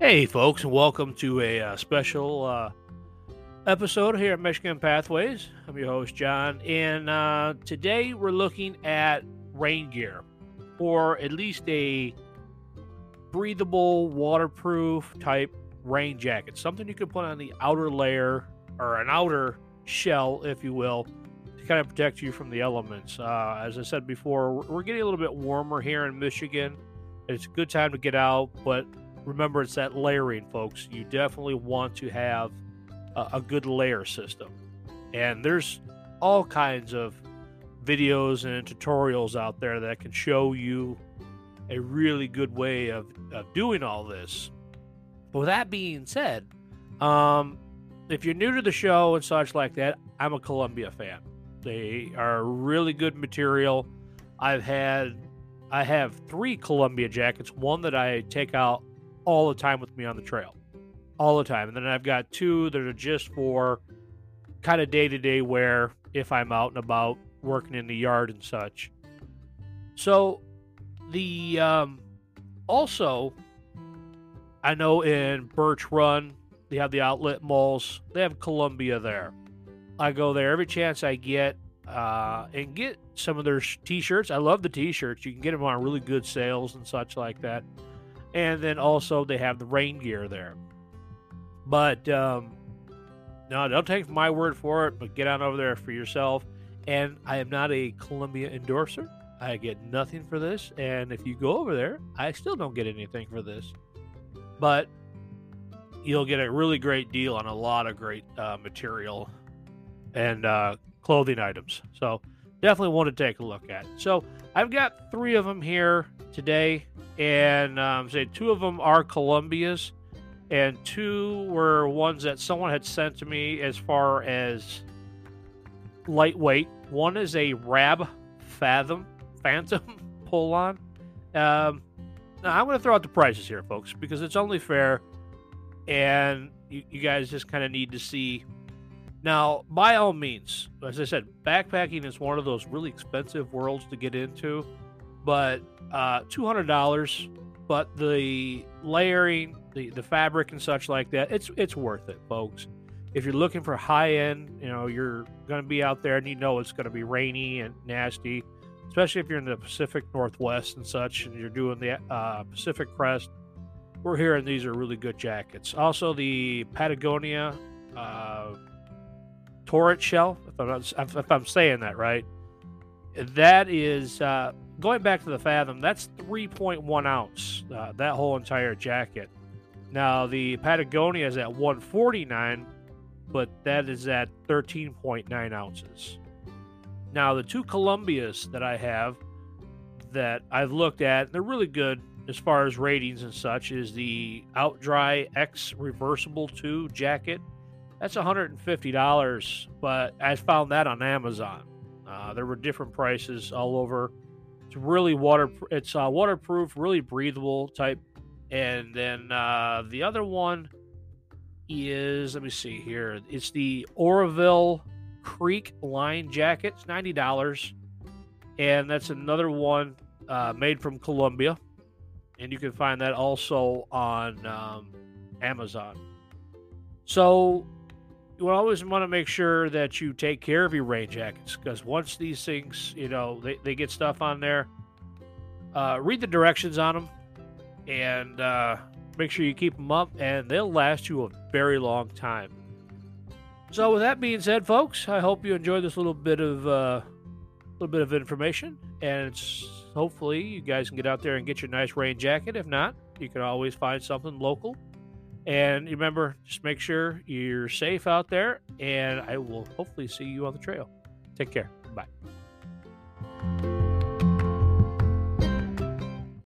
Hey, folks, and welcome to a uh, special uh, episode here at Michigan Pathways. I'm your host, John, and uh, today we're looking at rain gear, or at least a breathable, waterproof type rain jacket. Something you can put on the outer layer or an outer shell, if you will, to kind of protect you from the elements. Uh, as I said before, we're getting a little bit warmer here in Michigan. It's a good time to get out, but remember it's that layering, folks. You definitely want to have a, a good layer system. And there's all kinds of videos and tutorials out there that can show you a really good way of, of doing all this. But with that being said, um, if you're new to the show and such like that, I'm a Columbia fan. They are really good material. I've had I have three Columbia jackets, one that I take out all the time with me on the trail, all the time. And then I've got two that are just for kind of day to day wear if I'm out and about working in the yard and such. So the um, also, I know in Birch Run they have the outlet malls. They have Columbia there. I go there every chance I get uh, and get some of their t-shirts. I love the t-shirts. You can get them on really good sales and such like that and then also they have the rain gear there. But um, no, don't take my word for it, but get on over there for yourself. And I am not a Columbia endorser. I get nothing for this. And if you go over there, I still don't get anything for this. But you'll get a really great deal on a lot of great uh, material and uh, clothing items. So definitely want to take a look at. So I've got three of them here today and um, say two of them are Columbias, and two were ones that someone had sent to me as far as lightweight. One is a Rab Fathom Phantom pull on. Um, now I'm going to throw out the prices here, folks, because it's only fair, and you, you guys just kind of need to see. Now, by all means, as I said, backpacking is one of those really expensive worlds to get into, but uh, $200 but the layering the, the fabric and such like that it's it's worth it folks. If you're looking for high end you know you're going to be out there and you know it's going to be rainy and nasty especially if you're in the pacific northwest and such and you're doing the uh, pacific crest we're hearing these are really good jackets. Also the patagonia uh, torrid shell if I'm, not, if I'm saying that right that is uh, going back to the Fathom, that's 3.1 ounce, uh, that whole entire jacket. Now, the Patagonia is at 149, but that is at 13.9 ounces. Now, the two Columbias that I have that I've looked at, they're really good as far as ratings and such, is the Outdry X Reversible 2 jacket. That's $150, but I found that on Amazon. Uh, there were different prices all over it's really water. It's uh, waterproof, really breathable type. And then uh, the other one is let me see here. It's the Oroville Creek line jacket. It's ninety dollars, and that's another one uh, made from Columbia, and you can find that also on um, Amazon. So you always want to make sure that you take care of your rain jackets because once these things, you know, they, they get stuff on there, uh, read the directions on them and uh, make sure you keep them up, and they'll last you a very long time. So, with that being said, folks, I hope you enjoyed this little bit of uh, little bit of information, and it's hopefully you guys can get out there and get your nice rain jacket. If not, you can always find something local and remember, just make sure you're safe out there, and I will hopefully see you on the trail. Take care. Bye.